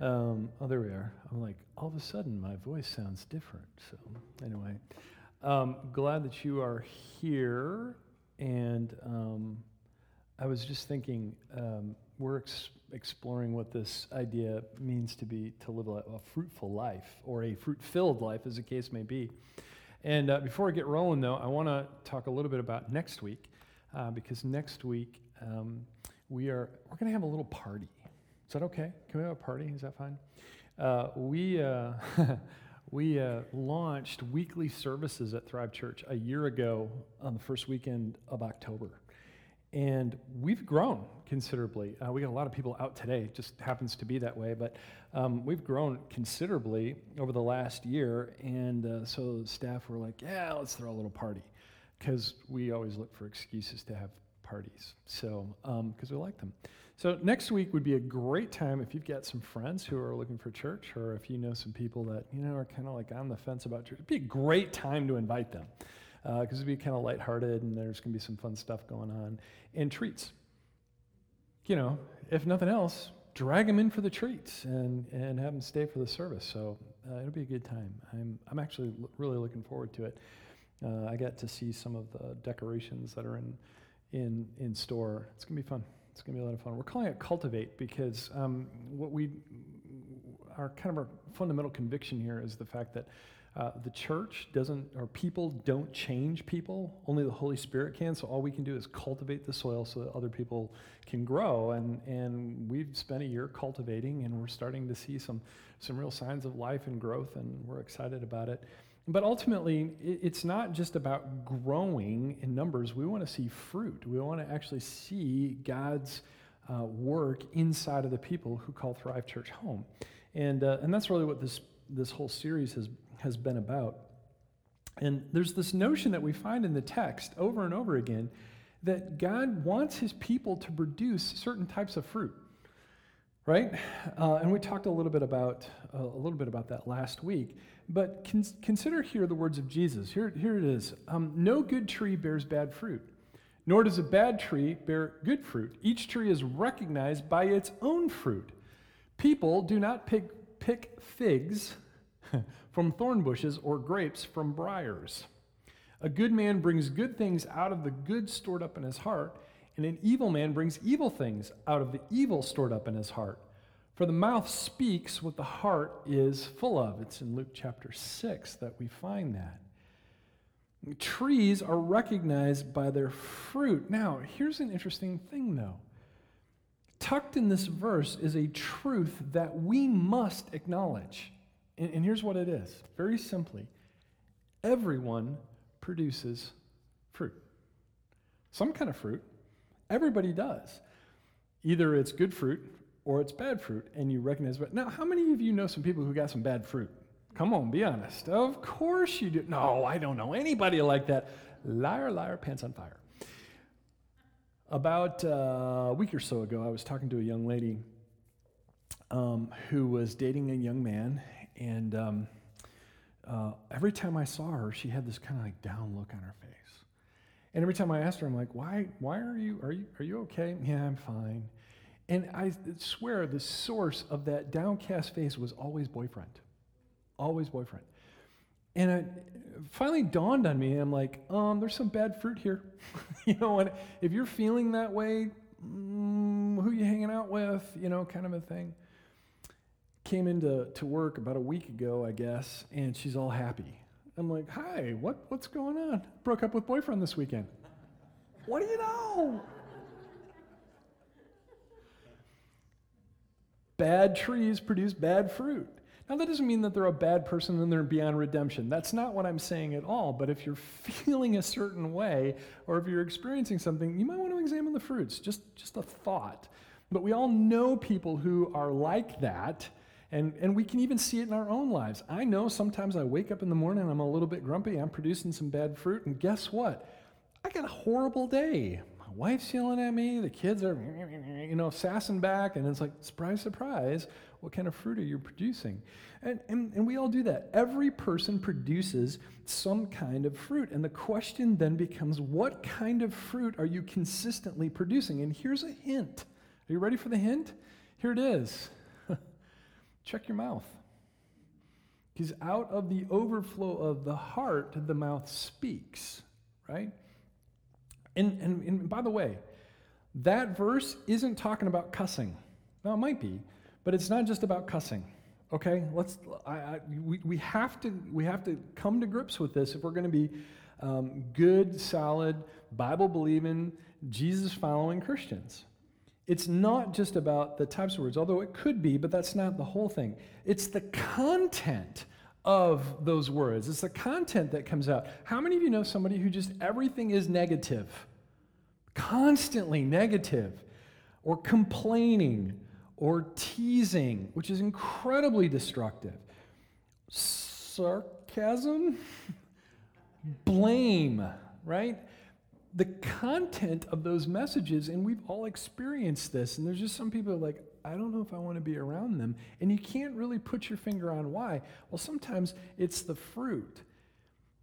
Um, oh, there we are. I'm like, all of a sudden, my voice sounds different. So, anyway, um, glad that you are here. And um, I was just thinking, um, we're ex- exploring what this idea means to be to live a, a fruitful life or a fruit-filled life, as the case may be. And uh, before I get rolling, though, I want to talk a little bit about next week, uh, because next week um, we are we're going to have a little party. Is that okay? Can we have a party? Is that fine? Uh, we uh, we uh, launched weekly services at Thrive Church a year ago on the first weekend of October, and we've grown considerably. Uh, we got a lot of people out today. It just happens to be that way, but um, we've grown considerably over the last year. And uh, so staff were like, "Yeah, let's throw a little party," because we always look for excuses to have parties. So because um, we like them. So next week would be a great time if you've got some friends who are looking for church, or if you know some people that you know are kind of like on the fence about church. It'd be a great time to invite them because uh, it'd be kind of lighthearted, and there's going to be some fun stuff going on and treats. You know, if nothing else, drag them in for the treats and and have them stay for the service. So uh, it'll be a good time. I'm I'm actually l- really looking forward to it. Uh, I got to see some of the decorations that are in in in store. It's gonna be fun. It's going to be a lot of fun. We're calling it Cultivate because um, what we, our kind of our fundamental conviction here is the fact that uh, the church doesn't, or people don't change people. Only the Holy Spirit can. So all we can do is cultivate the soil so that other people can grow. And and we've spent a year cultivating, and we're starting to see some some real signs of life and growth, and we're excited about it. But ultimately, it's not just about growing in numbers. We want to see fruit. We want to actually see God's uh, work inside of the people who call Thrive Church home. And, uh, and that's really what this, this whole series has, has been about. And there's this notion that we find in the text over and over again that God wants his people to produce certain types of fruit right? Uh, and we talked a little bit about uh, a little bit about that last week. But con- consider here the words of Jesus. Here, here it is. Um, no good tree bears bad fruit, nor does a bad tree bear good fruit. Each tree is recognized by its own fruit. People do not pick, pick figs from thorn bushes or grapes from briars. A good man brings good things out of the good stored up in his heart, and an evil man brings evil things out of the evil stored up in his heart. For the mouth speaks what the heart is full of. It's in Luke chapter 6 that we find that. Trees are recognized by their fruit. Now, here's an interesting thing, though. Tucked in this verse is a truth that we must acknowledge. And, and here's what it is very simply everyone produces fruit. Some kind of fruit. Everybody does. Either it's good fruit or it's bad fruit, and you recognize it. Now, how many of you know some people who got some bad fruit? Come on, be honest. Of course you do. No, I don't know anybody like that. Liar, liar, pants on fire. About uh, a week or so ago, I was talking to a young lady um, who was dating a young man, and um, uh, every time I saw her, she had this kind of like down look on her face. And every time I asked her, I'm like, "Why? Why are you? Are you? Are you okay?" Yeah, I'm fine. And I swear the source of that downcast face was always boyfriend. Always boyfriend. And it finally dawned on me, I'm like, um, there's some bad fruit here. you know, and if you're feeling that way, mm, who you hanging out with, you know, kind of a thing. Came into to work about a week ago, I guess, and she's all happy. I'm like, hi, what, what's going on? Broke up with boyfriend this weekend. what do you know? Bad trees produce bad fruit. Now, that doesn't mean that they're a bad person and they're beyond redemption. That's not what I'm saying at all. But if you're feeling a certain way or if you're experiencing something, you might want to examine the fruits. Just, just a thought. But we all know people who are like that, and, and we can even see it in our own lives. I know sometimes I wake up in the morning and I'm a little bit grumpy, I'm producing some bad fruit, and guess what? I got a horrible day wife's yelling at me, the kids are, you know, sassing back, and it's like, surprise, surprise, what kind of fruit are you producing? And, and, and we all do that. Every person produces some kind of fruit. And the question then becomes, what kind of fruit are you consistently producing? And here's a hint. Are you ready for the hint? Here it is. check your mouth. Because out of the overflow of the heart, the mouth speaks, right? And, and, and by the way, that verse isn't talking about cussing. Now, it might be, but it's not just about cussing. Okay, let's. I, I, we, we have to we have to come to grips with this if we're going to be um, good, solid, Bible believing, Jesus following Christians. It's not just about the types of words, although it could be, but that's not the whole thing. It's the content of those words. It's the content that comes out. How many of you know somebody who just everything is negative? Constantly negative, or complaining, or teasing, which is incredibly destructive. Sarcasm, blame, right? The content of those messages, and we've all experienced this, and there's just some people like, I don't know if I want to be around them. And you can't really put your finger on why. Well, sometimes it's the fruit.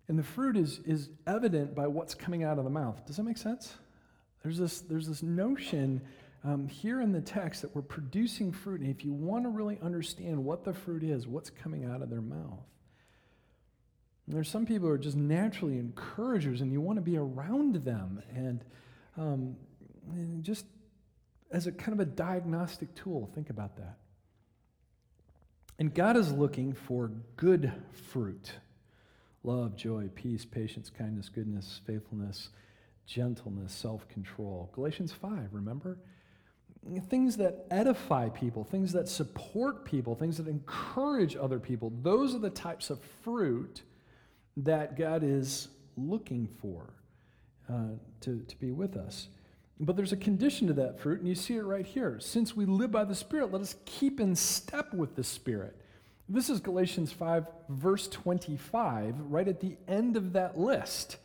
And the fruit is, is evident by what's coming out of the mouth. Does that make sense? There's this, there's this notion um, here in the text that we're producing fruit. And if you want to really understand what the fruit is, what's coming out of their mouth. And there's some people who are just naturally encouragers, and you want to be around them and, um, and just as a kind of a diagnostic tool. Think about that. And God is looking for good fruit love, joy, peace, patience, kindness, goodness, faithfulness, gentleness, self control. Galatians 5, remember? Things that edify people, things that support people, things that encourage other people. Those are the types of fruit that God is looking for uh, to, to be with us. But there's a condition to that fruit, and you see it right here. Since we live by the Spirit, let us keep in step with the Spirit. This is Galatians 5, verse 25, right at the end of that list.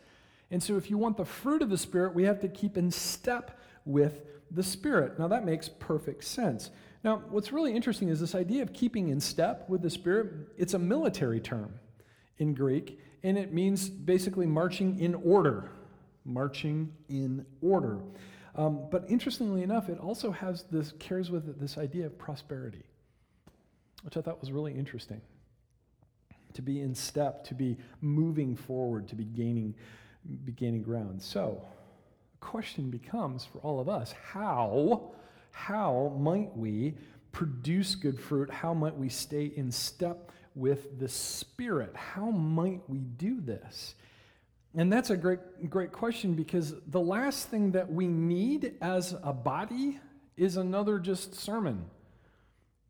And so, if you want the fruit of the Spirit, we have to keep in step with the Spirit. Now, that makes perfect sense. Now, what's really interesting is this idea of keeping in step with the Spirit, it's a military term in Greek, and it means basically marching in order. Marching in order. Um, but interestingly enough, it also has this carries with it this idea of prosperity, which I thought was really interesting. To be in step, to be moving forward, to be gaining, be gaining ground. So, the question becomes for all of us: How, how might we produce good fruit? How might we stay in step with the Spirit? How might we do this? And that's a great, great question because the last thing that we need as a body is another just sermon.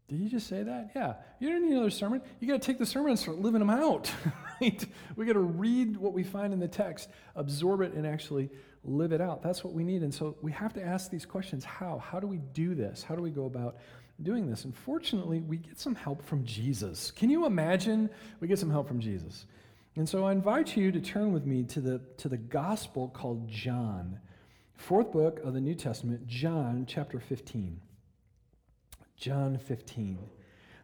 Did you just say that? Yeah. You don't need another sermon. You got to take the sermon and start living them out, right? We got to read what we find in the text, absorb it, and actually live it out. That's what we need. And so we have to ask these questions how? How do we do this? How do we go about doing this? And fortunately, we get some help from Jesus. Can you imagine we get some help from Jesus? And so I invite you to turn with me to the, to the gospel called John, fourth book of the New Testament, John chapter 15. John 15.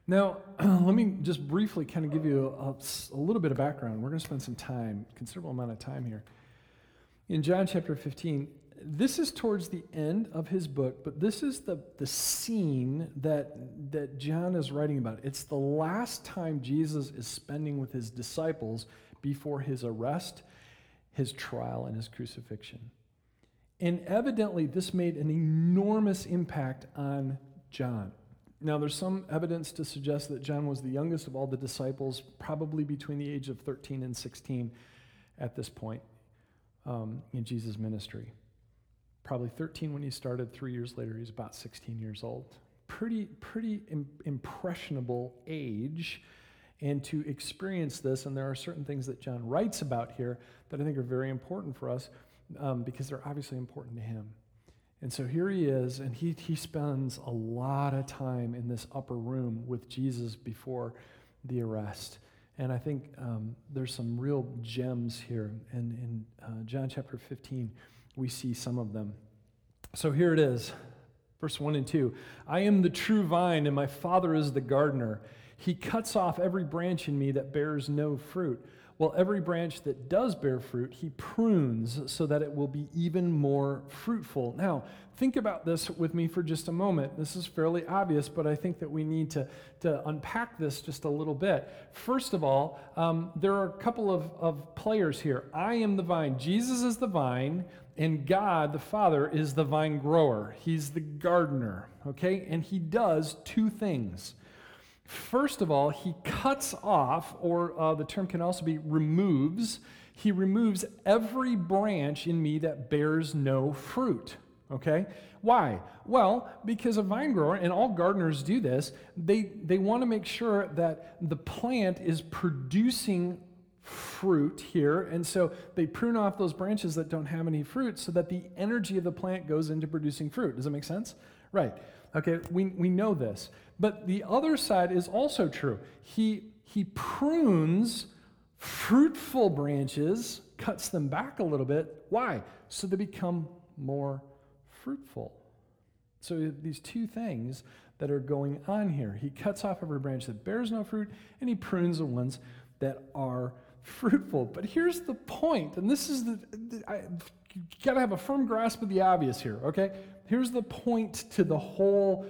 Now, let me just briefly kind of give you a, a, little bit of background. We're going to spend some time, considerable amount of time here. In John chapter 15, this is towards the end of his book, but this is the, the scene that, that John is writing about. It's the last time Jesus is spending with his disciples before his arrest, his trial, and his crucifixion. And evidently, this made an enormous impact on John. Now, there's some evidence to suggest that John was the youngest of all the disciples, probably between the age of 13 and 16 at this point um, in Jesus' ministry probably 13 when he started. Three years later, he's about 16 years old. Pretty, pretty Im- impressionable age. And to experience this, and there are certain things that John writes about here that I think are very important for us um, because they're obviously important to him. And so here he is, and he, he spends a lot of time in this upper room with Jesus before the arrest. And I think um, there's some real gems here. And in uh, John chapter 15, we see some of them. So here it is, verse 1 and 2. I am the true vine, and my Father is the gardener. He cuts off every branch in me that bears no fruit. Well, every branch that does bear fruit, he prunes so that it will be even more fruitful. Now, think about this with me for just a moment. This is fairly obvious, but I think that we need to, to unpack this just a little bit. First of all, um, there are a couple of, of players here. I am the vine, Jesus is the vine, and God, the Father, is the vine grower. He's the gardener, okay? And he does two things. First of all, he cuts off, or uh, the term can also be removes, he removes every branch in me that bears no fruit. Okay? Why? Well, because a vine grower, and all gardeners do this, they, they want to make sure that the plant is producing fruit here. And so they prune off those branches that don't have any fruit so that the energy of the plant goes into producing fruit. Does that make sense? Right. Okay, we, we know this. But the other side is also true. He, he prunes fruitful branches, cuts them back a little bit. Why? So they become more fruitful. So these two things that are going on here. He cuts off every branch that bears no fruit, and he prunes the ones that are fruitful. But here's the point, and this is the, I, you got to have a firm grasp of the obvious here, okay? Here's the point to the whole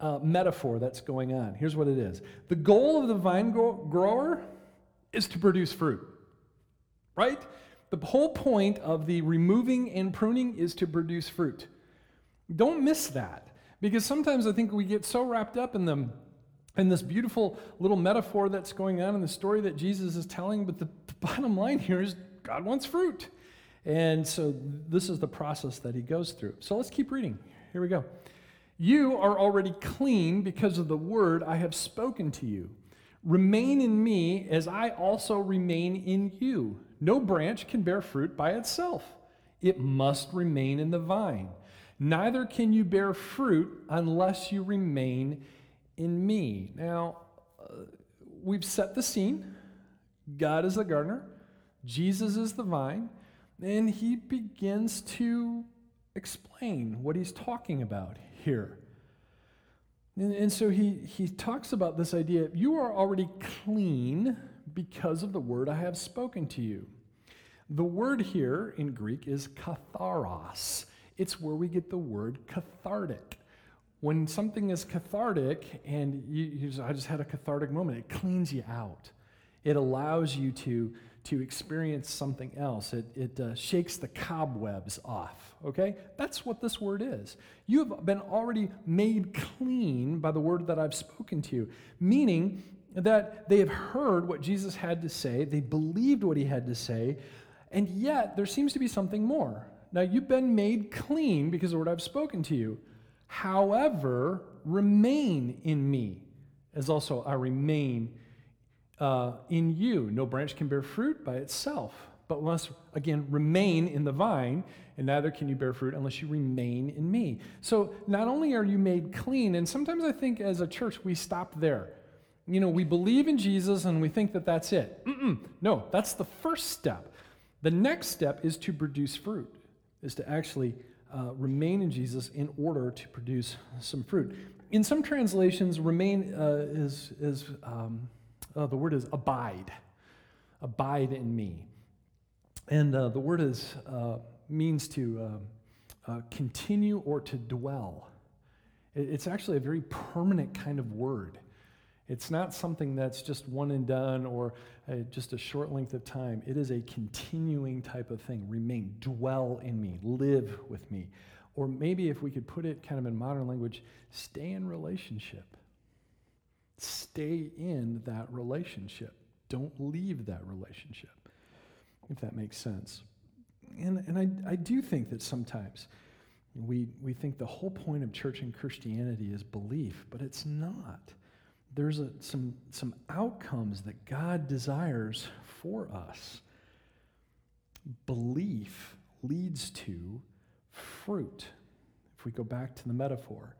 uh, metaphor that's going on. Here's what it is the goal of the vine grower is to produce fruit, right? The whole point of the removing and pruning is to produce fruit. Don't miss that because sometimes I think we get so wrapped up in them. In this beautiful little metaphor that's going on in the story that Jesus is telling, but the, the bottom line here is God wants fruit. And so this is the process that he goes through. So let's keep reading. Here we go. You are already clean because of the word I have spoken to you. Remain in me as I also remain in you. No branch can bear fruit by itself, it must remain in the vine. Neither can you bear fruit unless you remain in me. Now, uh, we've set the scene. God is the gardener, Jesus is the vine, and he begins to explain what he's talking about here. And, and so he, he talks about this idea you are already clean because of the word I have spoken to you. The word here in Greek is katharos. It's where we get the word cathartic. When something is cathartic and you, you just, I just had a cathartic moment, it cleans you out. It allows you to to experience something else. It, it uh, shakes the cobwebs off, okay? That's what this word is. You have been already made clean by the word that I've spoken to you, meaning that they have heard what Jesus had to say, they believed what he had to say, and yet there seems to be something more. Now, you've been made clean because of what I've spoken to you. However, remain in me, as also I remain uh, in you. No branch can bear fruit by itself, but must, again, remain in the vine, and neither can you bear fruit unless you remain in me. So not only are you made clean, and sometimes I think as a church we stop there. You know, we believe in Jesus and we think that that's it. Mm-mm. No, that's the first step. The next step is to produce fruit, is to actually uh, remain in Jesus in order to produce some fruit. In some translations, remain uh, is, is um, uh, the word is abide. Abide in me. And uh, the word is, uh, means to uh, continue or to dwell. It's actually a very permanent kind of word. It's not something that's just one and done or Uh, just a short length of time. It is a continuing type of thing. Remain, dwell in me, live with me. Or maybe if we could put it kind of in modern language, stay in relationship. Stay in that relationship. Don't leave that relationship, if that makes sense. And, and I, I do think that sometimes we, we think the whole point of church and Christianity is belief, but it's not. There's a, some, some outcomes that God desires for us. Belief leads to fruit. If we go back to the metaphor,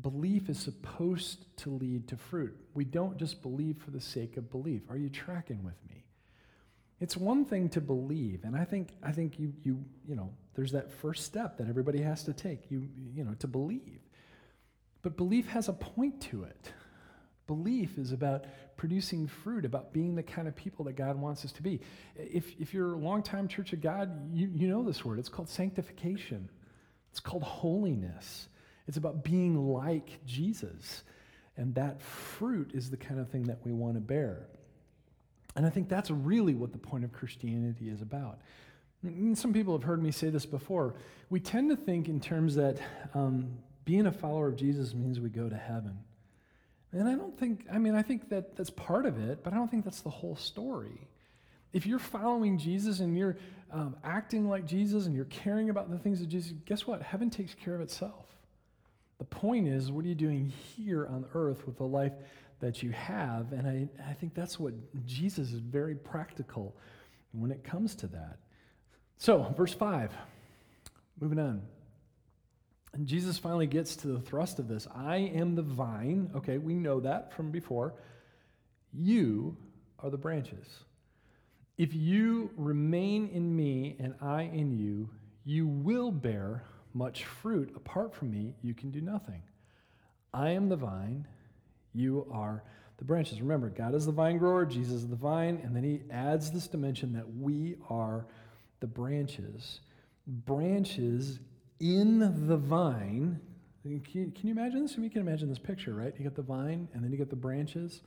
Belief is supposed to lead to fruit. We don't just believe for the sake of belief. Are you tracking with me? It's one thing to believe, and I think I think you you you know there's that first step that everybody has to take. You you know to believe, but belief has a point to it. Belief is about producing fruit, about being the kind of people that God wants us to be. If, if you're a longtime Church of God, you, you know this word. It's called sanctification, it's called holiness. It's about being like Jesus. And that fruit is the kind of thing that we want to bear. And I think that's really what the point of Christianity is about. Some people have heard me say this before. We tend to think in terms that um, being a follower of Jesus means we go to heaven. And I don't think, I mean, I think that that's part of it, but I don't think that's the whole story. If you're following Jesus and you're um, acting like Jesus and you're caring about the things of Jesus, guess what? Heaven takes care of itself. The point is, what are you doing here on earth with the life that you have? And I, I think that's what Jesus is very practical when it comes to that. So, verse 5, moving on. And Jesus finally gets to the thrust of this. I am the vine. Okay, we know that from before. You are the branches. If you remain in me and I in you, you will bear much fruit. Apart from me, you can do nothing. I am the vine, you are the branches. Remember, God is the vine grower, Jesus is the vine, and then he adds this dimension that we are the branches. Branches in the vine. Can you, can you imagine this? I mean, you can imagine this picture, right? You got the vine, and then you get the branches.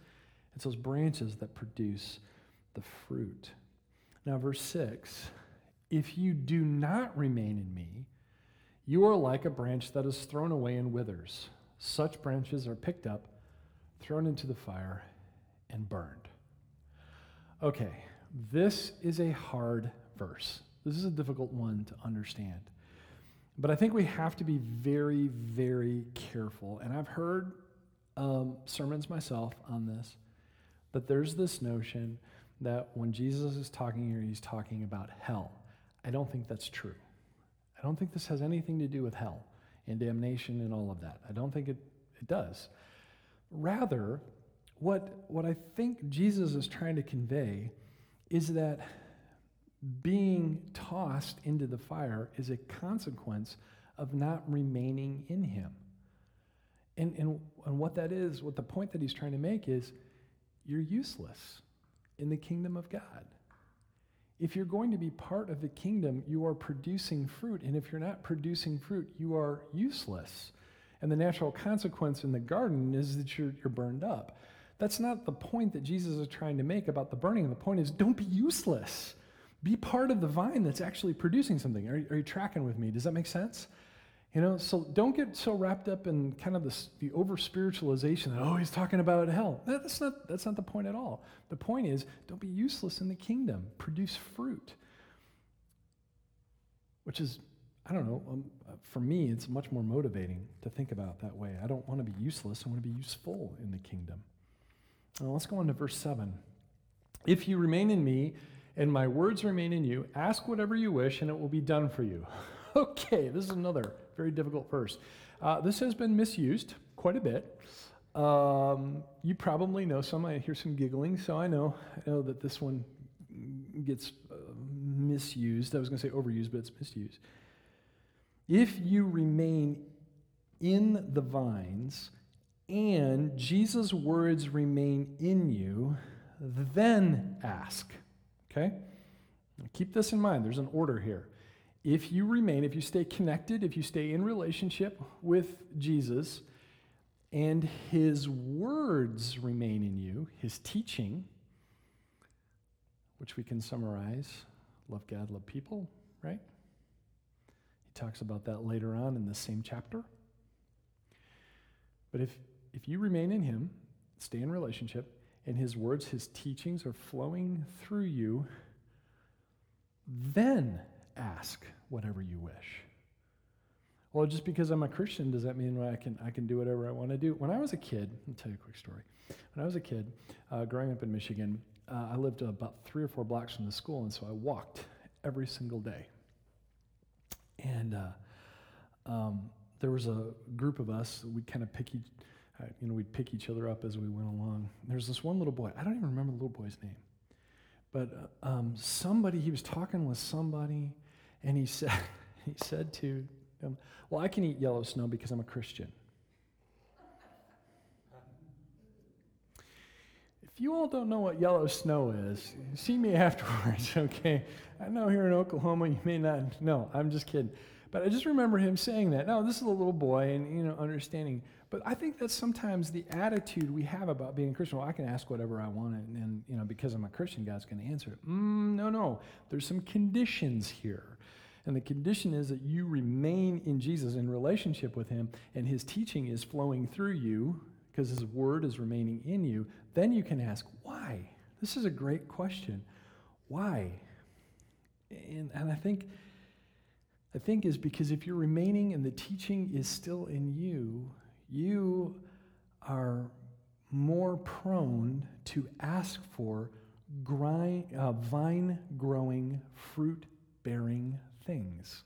It's those branches that produce the fruit. Now, verse 6 If you do not remain in me, you are like a branch that is thrown away and withers. Such branches are picked up, thrown into the fire, and burned. Okay, this is a hard verse. This is a difficult one to understand. But I think we have to be very, very careful. And I've heard um, sermons myself on this, but there's this notion that when Jesus is talking here, he's talking about hell. I don't think that's true. I don't think this has anything to do with hell and damnation and all of that. I don't think it, it does. Rather, what, what I think Jesus is trying to convey is that being tossed into the fire is a consequence of not remaining in him. And, and, and what that is, what the point that he's trying to make is you're useless in the kingdom of God. If you're going to be part of the kingdom, you are producing fruit. And if you're not producing fruit, you are useless. And the natural consequence in the garden is that you're, you're burned up. That's not the point that Jesus is trying to make about the burning. The point is don't be useless. Be part of the vine that's actually producing something. Are, are you tracking with me? Does that make sense? You know, so don't get so wrapped up in kind of the over spiritualization that, oh, he's talking about hell. That's not, that's not the point at all. The point is, don't be useless in the kingdom. Produce fruit. Which is, I don't know, um, for me, it's much more motivating to think about that way. I don't want to be useless, I want to be useful in the kingdom. Now, let's go on to verse 7. If you remain in me and my words remain in you, ask whatever you wish, and it will be done for you. okay, this is another very difficult verse. Uh, this has been misused quite a bit. Um, you probably know some. I hear some giggling, so I know, I know that this one gets uh, misused. I was going to say overused, but it's misused. If you remain in the vines and Jesus' words remain in you, then ask. Okay? Keep this in mind. There's an order here if you remain, if you stay connected, if you stay in relationship with Jesus, and his words remain in you, his teaching, which we can summarize love God, love people, right? He talks about that later on in the same chapter. But if, if you remain in him, stay in relationship, and his words, his teachings are flowing through you, then ask whatever you wish. Well, just because I'm a Christian, does that mean I can, I can do whatever I want to do? When I was a kid, I'll tell you a quick story. When I was a kid, uh, growing up in Michigan, uh, I lived about three or four blocks from the school, and so I walked every single day. And uh, um, there was a group of us, we'd kind of pick each, uh, you know, we'd pick each other up as we went along. There's this one little boy, I don't even remember the little boy's name, but uh, um, somebody, he was talking with somebody, and he said, he said to him, Well, I can eat yellow snow because I'm a Christian. if you all don't know what yellow snow is, see me afterwards, okay? I know here in Oklahoma you may not know. I'm just kidding. But I just remember him saying that. No, this is a little boy and, you know, understanding. But I think that's sometimes the attitude we have about being a Christian. Well, I can ask whatever I want, and, and you know, because I'm a Christian, God's going to answer it. Mm, no, no. There's some conditions here. And the condition is that you remain in Jesus in relationship with him, and his teaching is flowing through you because his word is remaining in you. Then you can ask, why? This is a great question. Why? And, and I think I think is because if you're remaining and the teaching is still in you, you are more prone to ask for grind, uh, vine growing, fruit bearing things.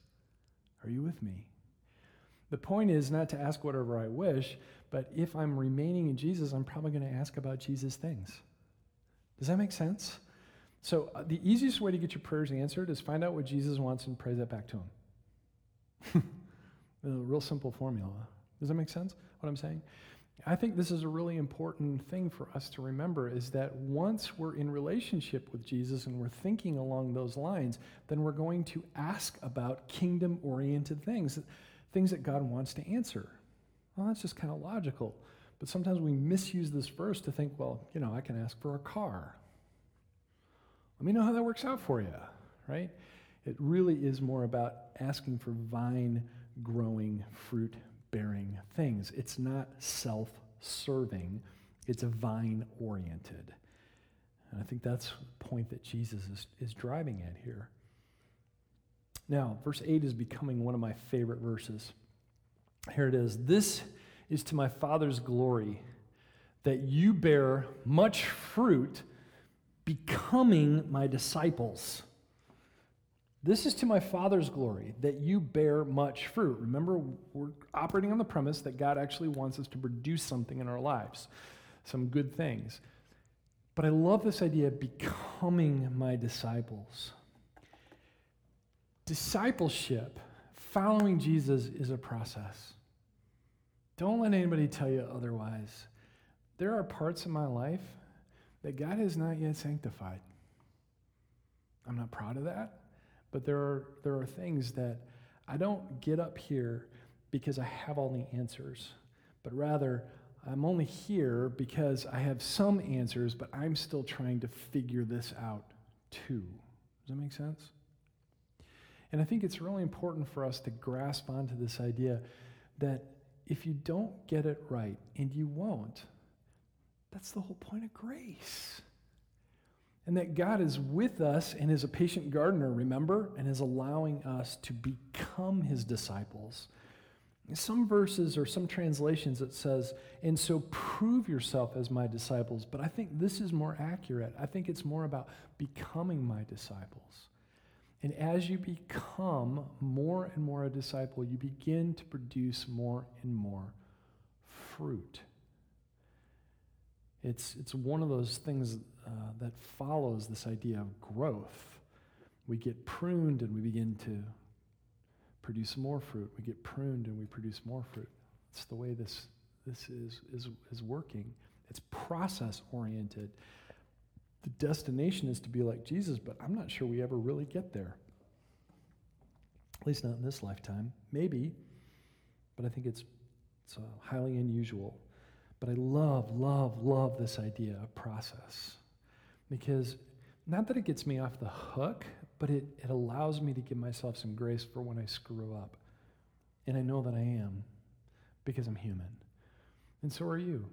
Are you with me? The point is not to ask whatever I wish, but if I'm remaining in Jesus, I'm probably going to ask about Jesus things. Does that make sense? So, uh, the easiest way to get your prayers answered is find out what Jesus wants and pray that back to him. a real simple formula. Does that make sense, what I'm saying? I think this is a really important thing for us to remember is that once we're in relationship with Jesus and we're thinking along those lines, then we're going to ask about kingdom oriented things, things that God wants to answer. Well, that's just kind of logical. But sometimes we misuse this verse to think, well, you know, I can ask for a car. Let me know how that works out for you, right? It really is more about asking for vine growing, fruit bearing things. It's not self serving, it's vine oriented. And I think that's the point that Jesus is, is driving at here. Now, verse 8 is becoming one of my favorite verses. Here it is. This is to my Father's glory that you bear much fruit, becoming my disciples. This is to my Father's glory, that you bear much fruit. Remember, we're operating on the premise that God actually wants us to produce something in our lives, some good things. But I love this idea of becoming my disciples. Discipleship, following Jesus, is a process. Don't let anybody tell you otherwise. There are parts of my life that God has not yet sanctified. I'm not proud of that. But there are, there are things that I don't get up here because I have all the answers, but rather I'm only here because I have some answers, but I'm still trying to figure this out too. Does that make sense? And I think it's really important for us to grasp onto this idea that if you don't get it right, and you won't, that's the whole point of grace and that God is with us and is a patient gardener, remember, and is allowing us to become his disciples. In some verses or some translations it says, and so prove yourself as my disciples. But I think this is more accurate. I think it's more about becoming my disciples. And as you become more and more a disciple, you begin to produce more and more fruit. It's, it's one of those things uh, that follows this idea of growth. We get pruned and we begin to produce more fruit. We get pruned and we produce more fruit. It's the way this, this is, is, is working. It's process oriented. The destination is to be like Jesus, but I'm not sure we ever really get there. At least not in this lifetime. Maybe, but I think it's, it's uh, highly unusual. But I love, love, love this idea of process. Because not that it gets me off the hook, but it, it allows me to give myself some grace for when I screw up. And I know that I am because I'm human. And so are you.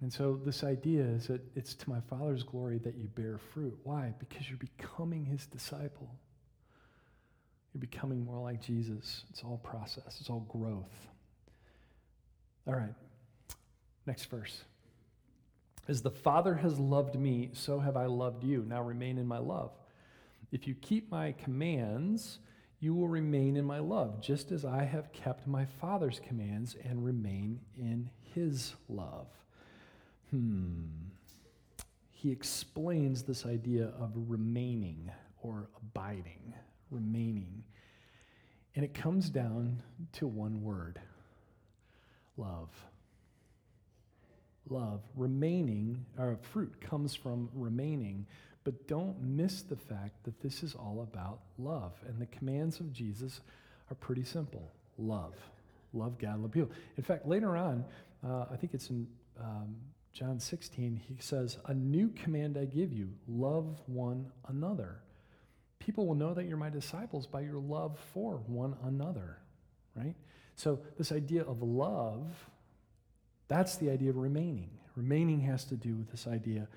And so this idea is that it's to my Father's glory that you bear fruit. Why? Because you're becoming his disciple. You're becoming more like Jesus. It's all process, it's all growth. All right, next verse. As the Father has loved me, so have I loved you. Now remain in my love. If you keep my commands, you will remain in my love, just as I have kept my Father's commands and remain in his love. Hmm. He explains this idea of remaining or abiding, remaining. And it comes down to one word love love. Remaining, or fruit comes from remaining. But don't miss the fact that this is all about love. And the commands of Jesus are pretty simple love. Love God, love people. In fact, later on, uh, I think it's in um, John 16, he says, A new command I give you love one another. People will know that you're my disciples by your love for one another, right? So, this idea of love, that's the idea of remaining. Remaining has to do with this idea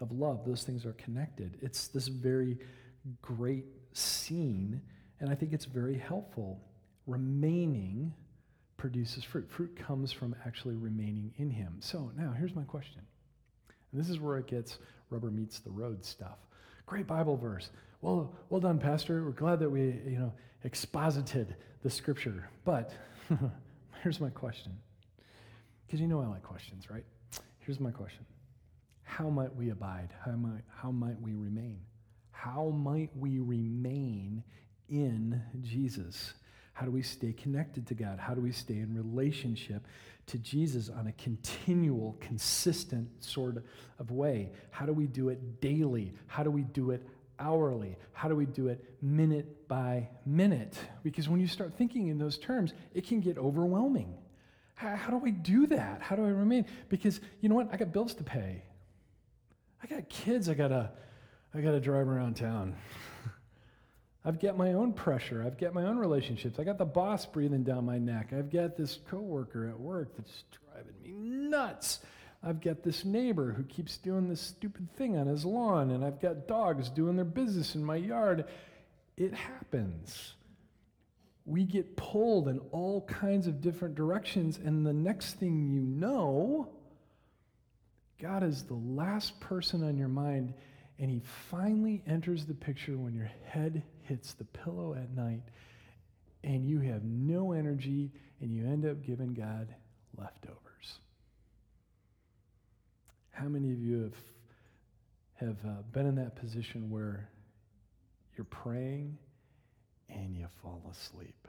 of love. Those things are connected. It's this very great scene, and I think it's very helpful. Remaining produces fruit. Fruit comes from actually remaining in Him. So, now here's my question. And this is where it gets rubber meets the road stuff. Great Bible verse. Well, well done, Pastor. We're glad that we, you know, exposited the scripture. But here's my question. Because you know I like questions, right? Here's my question. How might we abide? How might, how might we remain? How might we remain in Jesus? How do we stay connected to God? How do we stay in relationship to Jesus on a continual, consistent sort of way? How do we do it daily? How do we do it hourly? How do we do it minute by minute? Because when you start thinking in those terms, it can get overwhelming. How, how do I do that? How do I remain? Because you know what? I got bills to pay. I got kids I gotta, I gotta drive around town. I've got my own pressure. I've got my own relationships. I got the boss breathing down my neck. I've got this coworker at work that's driving me nuts. I've got this neighbor who keeps doing this stupid thing on his lawn, and I've got dogs doing their business in my yard. It happens. We get pulled in all kinds of different directions, and the next thing you know, God is the last person on your mind, and He finally enters the picture when your head hits the pillow at night and you have no energy, and you end up giving God leftovers. How many of you have, have uh, been in that position where you're praying fall asleep?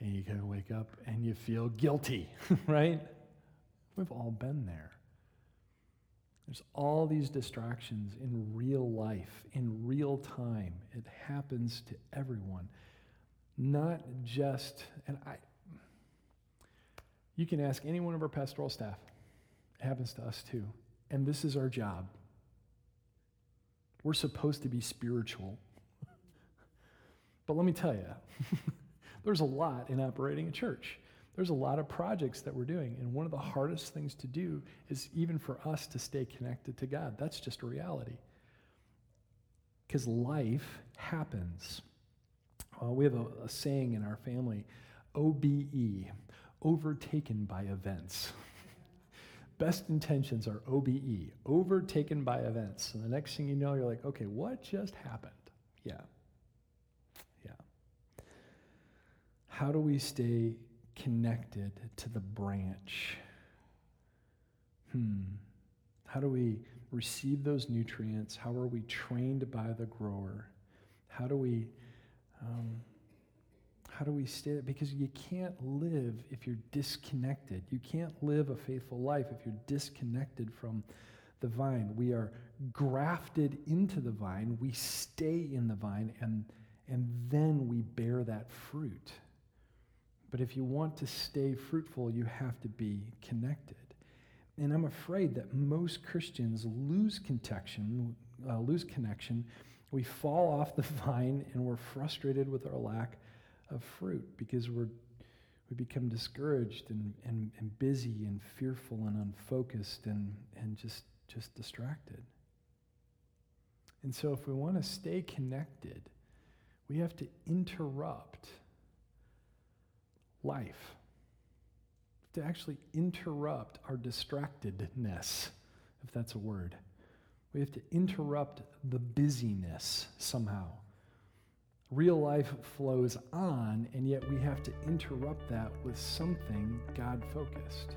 And you kind of wake up and you feel guilty, right? We've all been there. There's all these distractions in real life, in real time. It happens to everyone. Not just, and I, you can ask any one of our pastoral staff. It happens to us too. And this is our job. We're supposed to be spiritual. But let me tell you, there's a lot in operating a church. There's a lot of projects that we're doing. And one of the hardest things to do is even for us to stay connected to God. That's just a reality. Because life happens. Uh, we have a, a saying in our family OBE, overtaken by events. best intentions are OBE, overtaken by events. And the next thing you know, you're like, okay, what just happened? Yeah. Yeah. How do we stay connected to the branch? Hmm. How do we receive those nutrients? How are we trained by the grower? How do we um, how do we stay because you can't live if you're disconnected you can't live a faithful life if you're disconnected from the vine we are grafted into the vine we stay in the vine and and then we bear that fruit but if you want to stay fruitful you have to be connected and i'm afraid that most christians lose connection uh, lose connection we fall off the vine and we're frustrated with our lack of fruit because we're, we become discouraged and, and, and busy and fearful and unfocused and, and just, just distracted. And so, if we want to stay connected, we have to interrupt life, to actually interrupt our distractedness, if that's a word. We have to interrupt the busyness somehow. Real life flows on, and yet we have to interrupt that with something God focused.